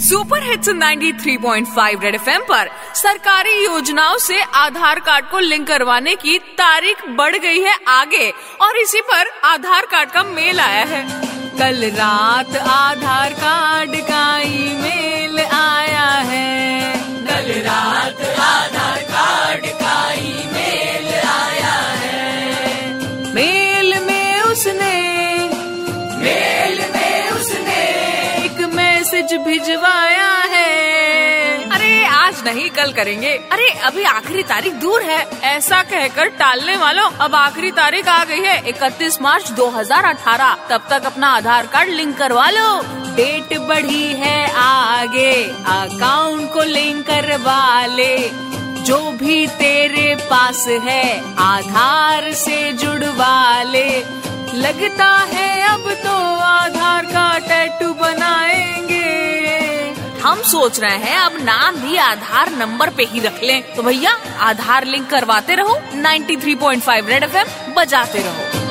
Super hits 93.5 red FM पर सरकारी योजनाओं से आधार कार्ड को लिंक करवाने की तारीख बढ़ गई है आगे, और इसी पर आधार कार्ड का मेल आया है। कल रात आधार कार्ड का ईमेल आया है। कल रात आधार कार्ड का ईमेल आया है। मेल में उसने मैसेज भिजवाया है। अरे, आज नहीं, कल करेंगे। अरे, अभी आखिरी तारीख दूर है। ऐसा कहकर टालने वालों, अब आखिरी तारीख आ गई है 31 मार्च 2018 तब तक अपना आधार कार्ड लिंक करवा लो। डेट बढ़ी है आगे, अकाउंट को लिंक करवा ले। जो भी तेरे पास है, आधार से जुड़वा ले। लगता है अब तो हम सोच रहे हैं, अब नाम भी आधार नंबर पे ही रख लें। तो भैया, आधार लिंक करवाते रहो 93.5 रेड एफएम बजाते रहो।